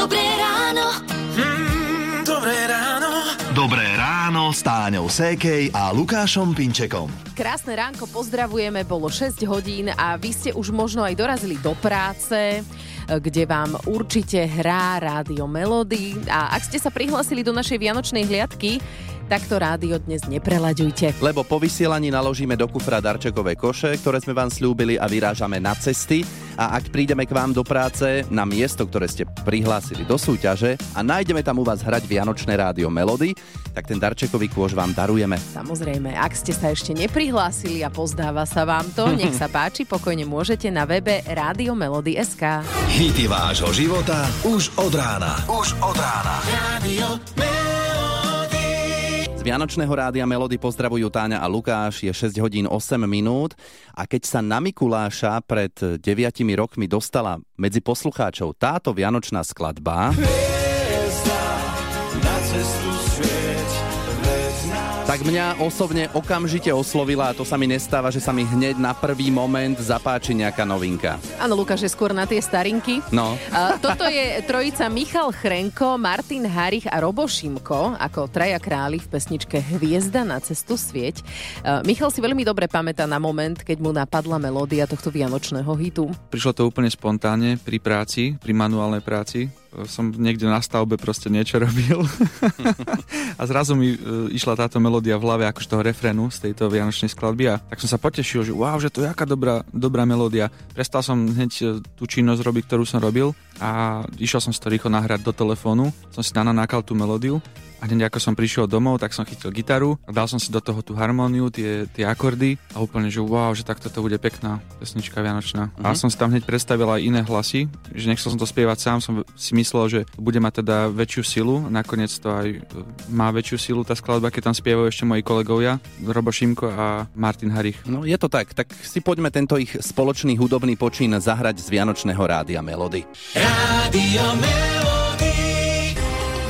Dobré ráno. Mm, dobré ráno. Dobré ráno s Táňou Sékej a Lukášom Pinčekom. Krásne ránko, pozdravujeme, bolo 6 hodín a vy ste už možno aj dorazili do práce, kde vám určite hrá rádio Melody. A ak ste sa prihlásili do našej vianočnej hliadky, tak to rádio dnes neprelaďujte. lebo po vysielaní naložíme do kufra darčekové koše, ktoré sme vám slúbili a vyrážame na cesty. A ak prídeme k vám do práce na miesto, ktoré ste prihlásili do súťaže a nájdeme tam u vás hrať Vianočné rádio Melody, tak ten darčekový kôž vám darujeme. Samozrejme, ak ste sa ešte neprihlásili a pozdáva sa vám to, nech sa páči, pokojne môžete na webe Rádio Melody SK. Hity vášho života už od rána. Už od rána. Radio Melody. Z Vianočného rádia Melody pozdravujú Táňa a Lukáš, je 6 hodín 8 minút a keď sa na Mikuláša pred 9 rokmi dostala medzi poslucháčov táto vianočná skladba, Hviezda na cestu svieť. Tak mňa osobne okamžite oslovila a to sa mi nestáva, že sa mi hneď na prvý moment zapáči nejaká novinka. Áno, Lukáš je skôr na tie starinky. No, A toto je trojica Michal Chrenko, Martin Harich a Robo Šimko ako traja králi v pesničke Hviezda na cestu svieť. A Michal si veľmi dobre pamätá na moment, keď mu napadla melódia tohto vianočného hitu. Prišlo to úplne spontánne pri práci, pri manuálnej práci. Som niekde na stavbe proste niečo robil. A zrazu mi e, išla táto melódia v hlave akož toho refrénu z tejto vianočnej skladby a tak som sa potešil, že wow, že to je aká dobrá, dobrá melódia. Prestal som hneď e, tú činnosť robiť, ktorú som robil a išiel som si to rýchlo nahrať do telefónu, som si nanákal tú melódiu a hneď ako som prišiel domov, tak som chytil gitaru a dal som si do toho tú harmóniu, tie, tie akordy a úplne, že wow, že takto to bude pekná pesnička vianočná. A som si tam hneď predstavil aj iné hlasy, že nechcel som to spievať sám, som si myslel, že bude mať teda väčšiu silu. Nakoniec to aj e, má väčšiu silu tá skladba, keď tam spievajú ešte moji kolegovia, Robo Šimko a Martin Harich. no je to tak. Tak si poďme tento ich spoločný hudobný počín zahrať z Vianočného rádia Melody. Radio Melody.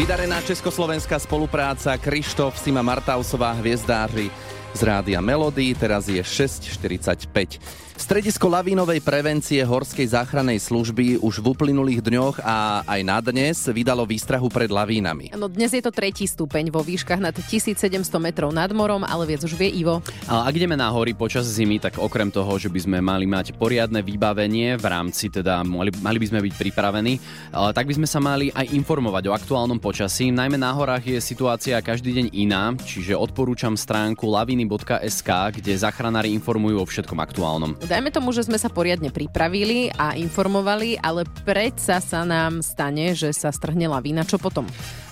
Vydarená československá spolupráca Krištof, Sima Martausová, hviezdáři z rádia Melody, teraz je 6.45. Stredisko lavínovej prevencie Horskej záchrannej služby už v uplynulých dňoch a aj na dnes vydalo výstrahu pred lavínami. No dnes je to tretí stupeň vo výškach nad 1700 metrov nad morom, ale viac už vie Ivo. A ak ideme na hory počas zimy, tak okrem toho, že by sme mali mať poriadne vybavenie v rámci, teda mali, mali by sme byť pripravení, ale tak by sme sa mali aj informovať o aktuálnom počasí. Najmä na horách je situácia každý deň iná, čiže odporúčam stránku laviny.sk, kde záchranári informujú o všetkom aktuálnom. Dajme tomu, že sme sa poriadne pripravili a informovali, ale predsa sa nám stane, že sa strhne lavína. Čo potom?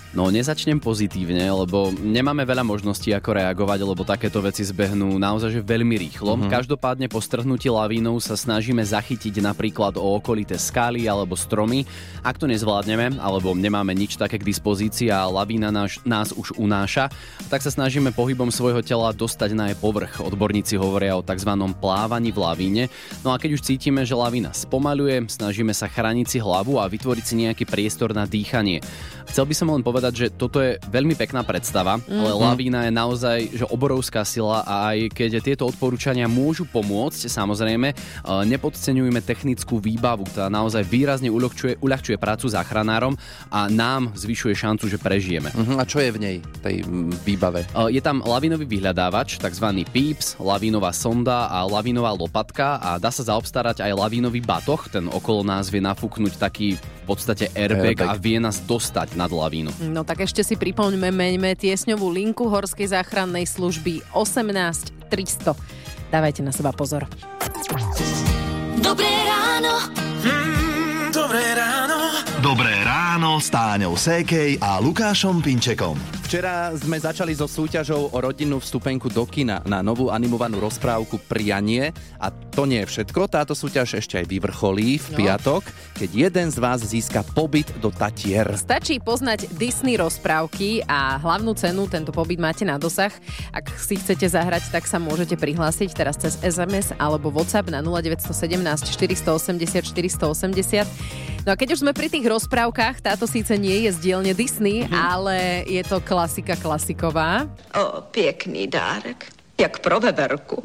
No nezačnem pozitívne, lebo nemáme veľa možností ako reagovať, lebo takéto veci zbehnú naozaj že veľmi rýchlo. Mm-hmm. Každopádne po strhnutí lavínou sa snažíme zachytiť napríklad o okolité skály alebo stromy. Ak to nezvládneme, alebo nemáme nič také k dispozícii a lavína nás, nás už unáša, tak sa snažíme pohybom svojho tela dostať na jej povrch. Odborníci hovoria o tzv. plávaní v lavíne. No a keď už cítime, že lavína spomaluje, snažíme sa chrániť si hlavu a vytvoriť si nejaký priestor na dýchanie. Chcel by som len povedať, že toto je veľmi pekná predstava, mm-hmm. ale lavína je naozaj že obrovská sila a aj keď tieto odporúčania môžu pomôcť, samozrejme, e, nepodceňujme technickú výbavu, ktorá naozaj výrazne uľahčuje, uľahčuje prácu záchranárom a nám zvyšuje šancu, že prežijeme. Uh-huh. A čo je v nej, tej výbave? E, Je tam lavinový vyhľadávač, tzv. PIPS, lavinová sonda a lavinová lopatka a dá sa zaobstarať aj lavinový batoh, ten okolo nás vie nafúknuť taký v podstate airbag, Airbag. a vie nás dostať nad lavínu. No tak ešte si pripomeňme meňme tiesňovú linku Horskej záchrannej služby 18 300. Dávajte na seba pozor. Dobré ráno. Mm, dobré ráno. Dobré ráno s Táňou Sékej a Lukášom Pinčekom. Včera sme začali so súťažou o rodinnú vstupenku do kina na novú animovanú rozprávku Prianie a to nie je všetko. Táto súťaž ešte aj vyvrcholí v No. piatok, keď jeden z vás získa pobyt do Tatier. Stačí poznať Disney rozprávky a hlavnú cenu, tento pobyt máte na dosah. Ak si chcete zahrať, tak sa môžete prihlásiť teraz cez SMS alebo WhatsApp na 0917 480 480. No a keď už sme pri tých rozprávkach, táto síce nie je z dielne Disney, ale je to klasika klasiková. O, pěkný dárek. Jak pro veverku.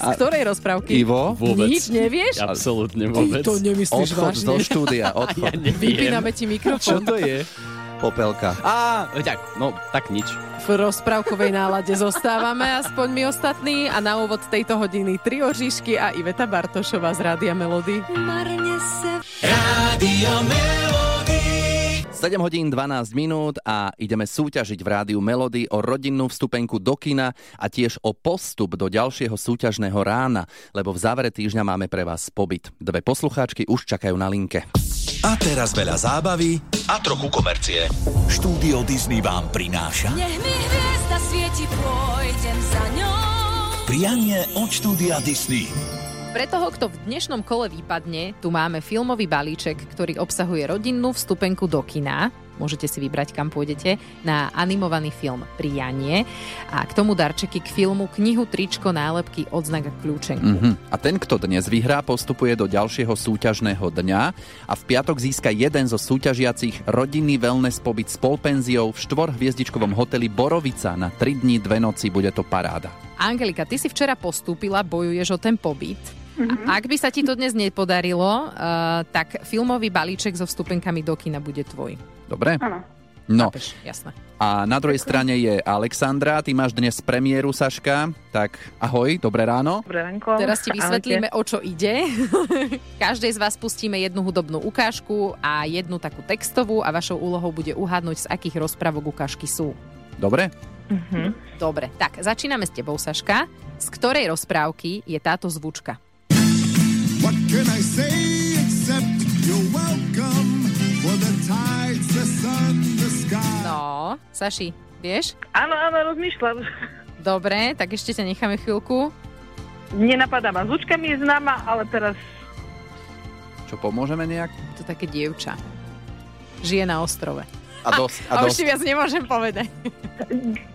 Z ktorej rozprávky? Ivo? Vôbec. Nič nevieš? Absolútne vôbec. To nemyslíš Odchod vážne? zo štúdia, odchod. Vypíname ti Čo mikrofón. to je? Popelka. Á, tak, no, tak nič. V rozprávkovej nálade zostávame, aspoň my ostatní. A na úvod tejto hodiny tri oříšky a Iveta Bartošová z Rádia Melody. Rádio Melody. 7 hodín 12 minút a ideme súťažiť v rádiu Melody o rodinnú vstupenku do kina a tiež o postup do ďalšieho súťažného rána, lebo v závere týždňa máme pre vás pobyt. Dve poslucháčky už čakajú na linke. A teraz veľa zábavy a trochu komercie. Štúdio Disney vám prináša Nech mi hviezda svieti, pôjdem za ňou. prianie od štúdia Disney. Pre toho, kto v dnešnom kole vypadne, tu máme filmový balíček, ktorý obsahuje rodinnú vstupenku do kina. Môžete si vybrať, kam pôjdete, na animovaný film Prianie. A k tomu darčeky k filmu, knihu, tričko, nálepky, odznak a kľúčenku. Mhm. A ten, kto dnes vyhrá, postupuje do ďalšieho súťažného dňa a v piatok získa jeden zo súťažiacich rodinný wellness pobyt s polpenziou v štvorhviezdičkovom hoteli Borovica na 3 dní, 2 noci. Bude to paráda. Angelika, ty si včera postúpila, bojuješ o ten pobyt. A ak by sa ti to dnes nepodarilo, uh, tak filmový balíček so vstupenkami do kina bude tvoj. Dobre? Áno. No, Chápeš? Jasné. a na druhej strane je Alexandra. Ty máš dnes premiéru, Saška. Tak ahoj, dobré ráno. Dobré ránko. Teraz ti vysvetlíme, o čo ide. Každej z vás pustíme jednu hudobnú ukážku a jednu takú textovú a vašou úlohou bude uhádnuť, z akých rozprávok ukážky sú. Dobre? Mhm. Dobre, tak začíname s tebou, Saška. Z ktorej rozprávky je táto zvučka? What can I say except you're welcome for the tides, the sun, the sky? No, Saši, vieš? Áno, áno, rozmýšľam. Dobre, tak ešte ťa necháme chvíľku. Nenapadá ma. Zvučka mi je známa, ale teraz... Čo, pomôžeme nejak? To také dievča. Žije na ostrove. A dosť, a A už ti dosť. viac nemôžem povedať.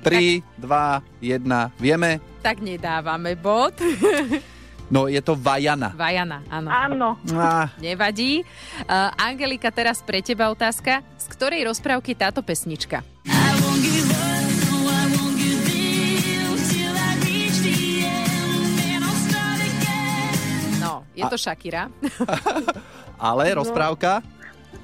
3, 2, 1, vieme? Tak nedávame bod. No, je to Vajana. Vajana, áno. Áno. Ah, Nevadí. Uh, Angelika, teraz pre teba otázka. Z ktorej rozprávky je táto pesnička? No, je to Shakira. ale rozprávka?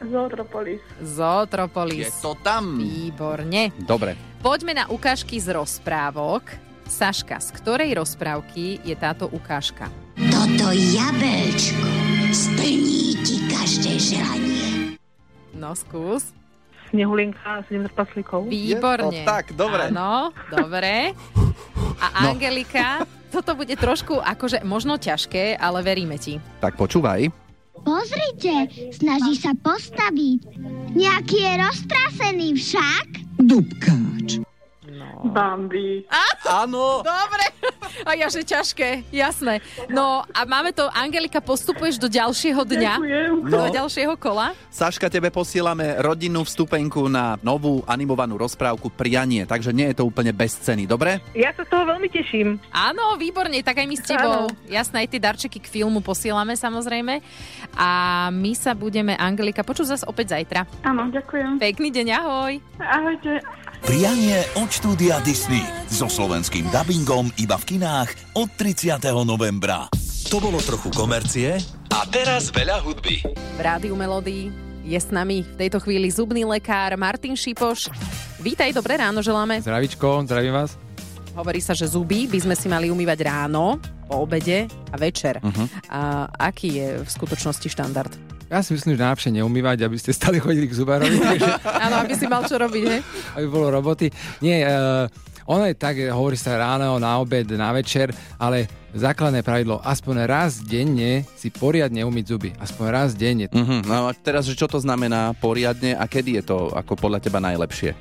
Zootropolis. Je Zootropolis. to tam. Výborne. Dobre. Poďme na ukážky z rozprávok. Saška, z ktorej rozprávky je táto ukážka? Toto jabelčko splní ti každé želanie. No, skús. Snehulinka, sedem trpaslíkov. Výborne. Je to tak, dobre. Áno, dobre. A No. Angelika, toto bude trošku akože možno ťažké, ale veríme ti. Tak počúvaj. Pozrite, snaží sa postaviť. Nejaký je roztrasený však. No. Bambi. Áno. Dobre. A ja, že ťažké, jasné. No a máme to, Angelika, postupuješ do ďalšieho dňa, Ďakujem. do No. ďalšieho kola. Saška, tebe posielame rodinnú vstupenku na novú animovanú rozprávku Prianie, takže nie je to úplne bez ceny, dobre? Ja sa z toho veľmi teším. Áno, výborne, tak aj my s tebou. Jasné, aj tie darčeky k filmu posielame samozrejme. A my sa budeme, Angelika, počuť zase opäť zajtra. Áno, ďakujem. Pekný deň, ahoj. Ahojte. Prianie od štúdia Disney so slovenským dubbingom iba v kinách od 30. novembra. To bolo trochu komercie a teraz veľa hudby. V Rádiu Melody je s nami v tejto chvíli zubný lekár Martin Šipoš. Vítaj, dobré ráno želáme. Zdravičko, zdravím vás. Hovorí sa, že zuby by sme si mali umývať ráno, po obede a večer. Mhm. A aký je v skutočnosti štandard? Ja si myslím, že najlepšie neumývať, aby ste stále chodili k zubárovi, takže Áno, aby si mal čo robiť, he? aby bolo roboty. Nie, uh, ono je tak, hovorí sa ráno, na obed, na večer, ale základné pravidlo, aspoň raz denne si poriadne umyť zuby. Aspoň raz denne. Mhm. No a teraz, že čo to znamená poriadne a kedy je to ako podľa teba najlepšie?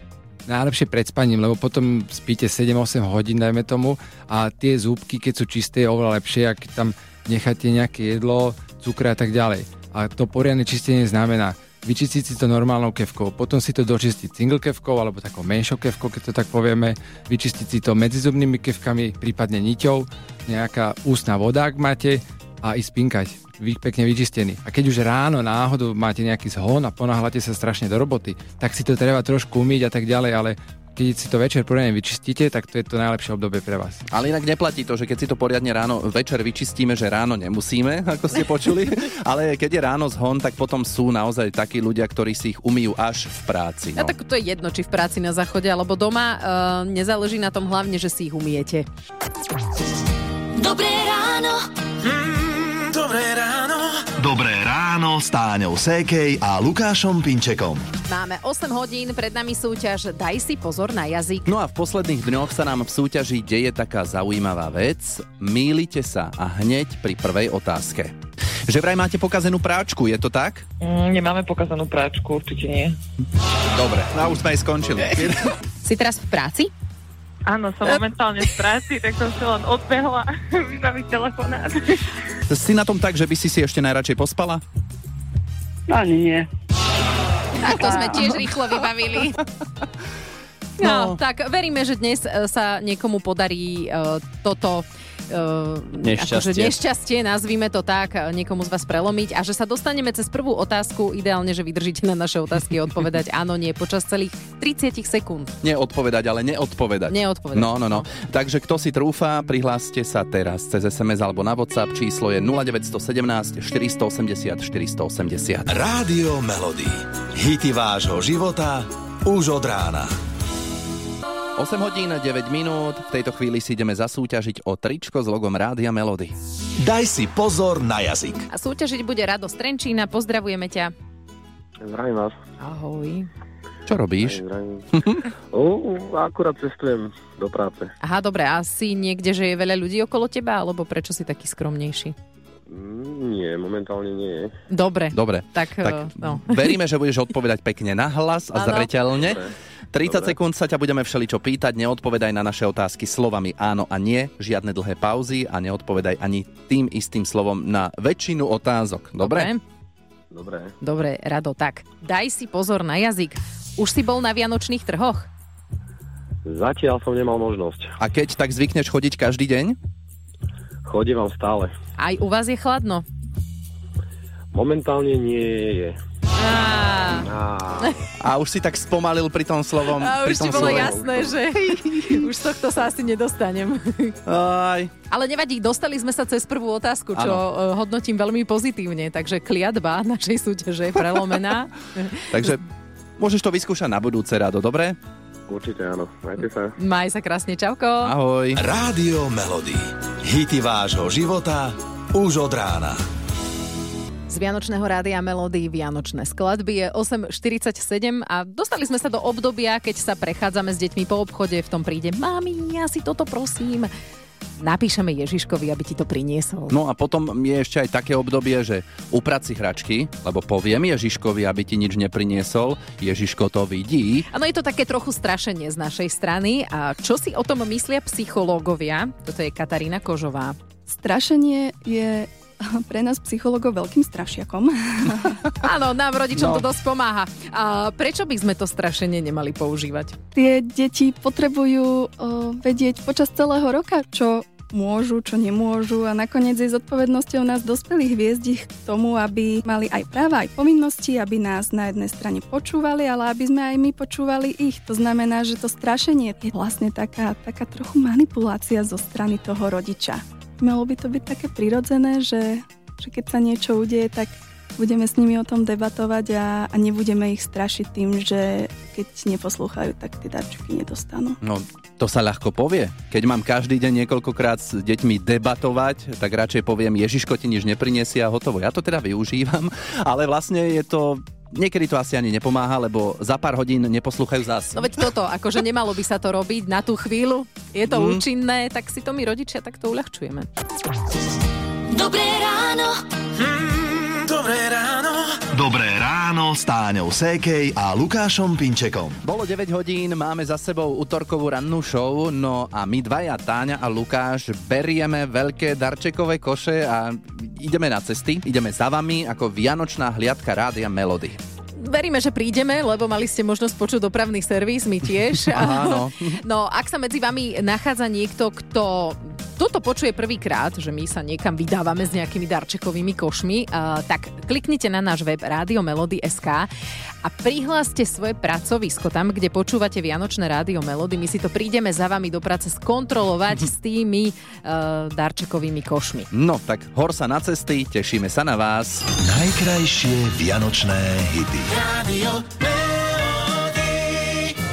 Najlepšie pred spaním, lebo potom spíte 7-8 hodín, dajme tomu, a tie zúbky, keď sú čisté, je oveľa lepšie, ak tam necháte nejaké jedlo, cukre a tak ďalej. A to poriadne čistenie znamená vyčistiť si to normálnou kevkou, potom si to dočistiť single kevkou alebo takou menšou kevkou, keď to tak povieme, vyčistiť si to medzizubnými kevkami, prípadne niťou, nejaká ústna voda, ak máte, a ísť spinkať. Vy pekne vyčistený. A keď už ráno náhodou máte nejaký zhon a ponáhľate sa strašne do roboty, tak si to treba trošku umyť a tak ďalej, ale keď si to večer poriadne vyčistíte, tak to je to najlepšie obdobie pre vás. Ale inak neplatí to, že keď si to poriadne ráno, večer vyčistíme, že ráno nemusíme, ako ste počuli, ale keď je ráno zhon, tak potom sú naozaj takí ľudia, ktorí si ich umýjú až v práci. A No. tak to je jedno, či v práci na záchode alebo doma. Uh, nezáleží na tom hlavne, že si ich umiete. Dobré ráno. Mm, dobré ráno. Dobré ráno s Táňou Sékej a Lukášom Pinčekom. Máme 8 hodín, pred nami súťaž Daj si pozor na jazyk. No a v posledných dňoch sa nám v súťaži deje taká zaujímavá vec. Mýlite sa a hneď pri prvej otázke. Že vraj máte pokazenú práčku, je to tak? Mm, nemáme pokazanú práčku, určite nie. Dobre, no už sme aj skončili. Si teraz v práci? Áno, som momentálne v práci, tak som sa len odbehla vybaviť telefonát. Si na tom tak, že by si si ešte najradšej pospala? Ani nie. Tak to sme tiež rýchlo vybavili. No, tak veríme, že dnes e, sa niekomu podarí uh, toto uh, Nešťastie. Akože nešťastie, nazvime to tak, niekomu z vás prelomiť a že sa dostaneme cez prvú otázku, ideálne, že vydržíte na naše otázky a odpovedať áno, nie počas celých 30 sekúnd. Neodpovedať, ale neodpovedať. Neodpovedať. No, no, no. Takže kto si trúfa, prihláste sa teraz cez SMS alebo na WhatsApp. Číslo je 0917 480 480. Rádio Melody. Hity vášho života už od rána. 8 hodín 9 minút. V tejto chvíli si ideme zasúťažiť o tričko s logom Rádia Melody. Daj si pozor na jazyk. A súťažiť bude Rado Strenčína, pozdravujeme ťa. Zdravím vás. Ahoj. Čo robíš? Zdravím. o, akurát cestujem do práce. Aha, dobre, a si niekde, že je veľa ľudí okolo teba, alebo prečo si taký skromnejší? Mm, Nie, momentálne nie. Dobre. Dobre. Tak, Tak eh, no. veríme, že budeš odpovedať pekne na hlas a Áno. zreteľne. Dobre. 30 Dobre. sekúnd sa ťa budeme všeličo pýtať, neodpovedaj na naše otázky slovami áno a nie, žiadne dlhé pauzy a neodpovedaj ani tým istým slovom na väčšinu otázok. Dobre? Dobre. Dobre, Rado, tak. Daj si pozor na jazyk. Už si bol na vianočných trhoch? Zatiaľ som nemal možnosť. A keď tak zvykneš chodiť každý deň? Chodím vám stále. Aj u vás je chladno? Momentálne nie je. A už si tak spomalil pri tom slovom. a pri už tom ti bolo slove. jasné, že už z tohto sa asi nedostanem. Aj. Ale nevadí, dostali sme sa cez prvú otázku, čo Áno. eh, hodnotím veľmi pozitívne. Takže kliatba našej súťaže je prelomená. Takže môžeš to vyskúšať na budúce, Rado, dobre? určite áno. Majte sa. Maj sa krásne, čauko. Ahoj. Rádio Melody. Hity vášho života už od rána. Z Vianočného rádia Melody Vianočné skladby je 8.47 a dostali sme sa do obdobia, keď sa prechádzame s deťmi po obchode, v tom príde Mami, ja si toto prosím. Napíšeme Ježiškovi, aby ti to priniesol. No a potom je ešte aj také obdobie, že uprať si hračky, lebo poviem Ježiškovi, aby ti nič nepriniesol, Ježiško to vidí. Áno, je to také trochu strašenie z našej strany. A čo si o tom myslia psychológovia? Toto je Katarína Kožová. Strašenie je pre nás psychologov veľkým strašiakom. Áno, nám rodičom No. to dosť pomáha. A prečo by sme to strašenie nemali používať? Tie deti potrebujú o, vedieť počas celého roka, čo môžu, čo nemôžu a nakoniec je zodpovednosťou nás dospelých hviezd k tomu, aby mali aj práva, aj povinnosti, aby nás na jednej strane počúvali, ale aby sme aj my počúvali ich. To znamená, že to strašenie je vlastne taká, taká trochu manipulácia zo strany toho rodiča. Malo by to byť také prirodzené, že, že keď sa niečo udeje, tak budeme s nimi o tom debatovať a, a nebudeme ich strašiť tým, že keď neposlúchajú, tak tie darčeky nedostanú. No, to sa ľahko povie. Keď mám každý deň niekoľkokrát s deťmi debatovať, tak radšej poviem, Ježiško ti nič neprinesie a hotovo. Ja to teda využívam, ale vlastne je to Niekedy to asi ani nepomáha, lebo za pár hodín neposlúchajú zás. No veď toto, akože nemalo by sa to robiť na tú chvíľu. Je to Mm. účinné, tak si to my rodičia takto uľahčujeme. Dobré ráno. Mm, dobré ráno. Dobré ráno s Táňou Sékej a Lukášom Pinčekom. Bolo 9 hodín, máme za sebou útorkovú rannú show, no a my dvaja, Táňa a Lukáš, berieme veľké darčekové koše a ideme na cesty, ideme za vami ako vianočná hliadka Rádia Melody. Veríme, že prídeme, lebo mali ste možnosť počuť dopravný servis, my tiež. Áno. No, ak sa medzi vami nachádza niekto, kto toto počuje prvýkrát, že my sa niekam vydávame s nejakými darčekovými košmi, uh, tak kliknite na náš web Radio Melody.sk a prihláste svoje pracovisko tam, kde počúvate Vianočné Rádio Melody. My si to prídeme za vami do práce skontrolovať s tými uh, darčekovými košmi. No tak hor sa na cesty, tešíme sa na vás. Najkrajšie vianočné hity. Radio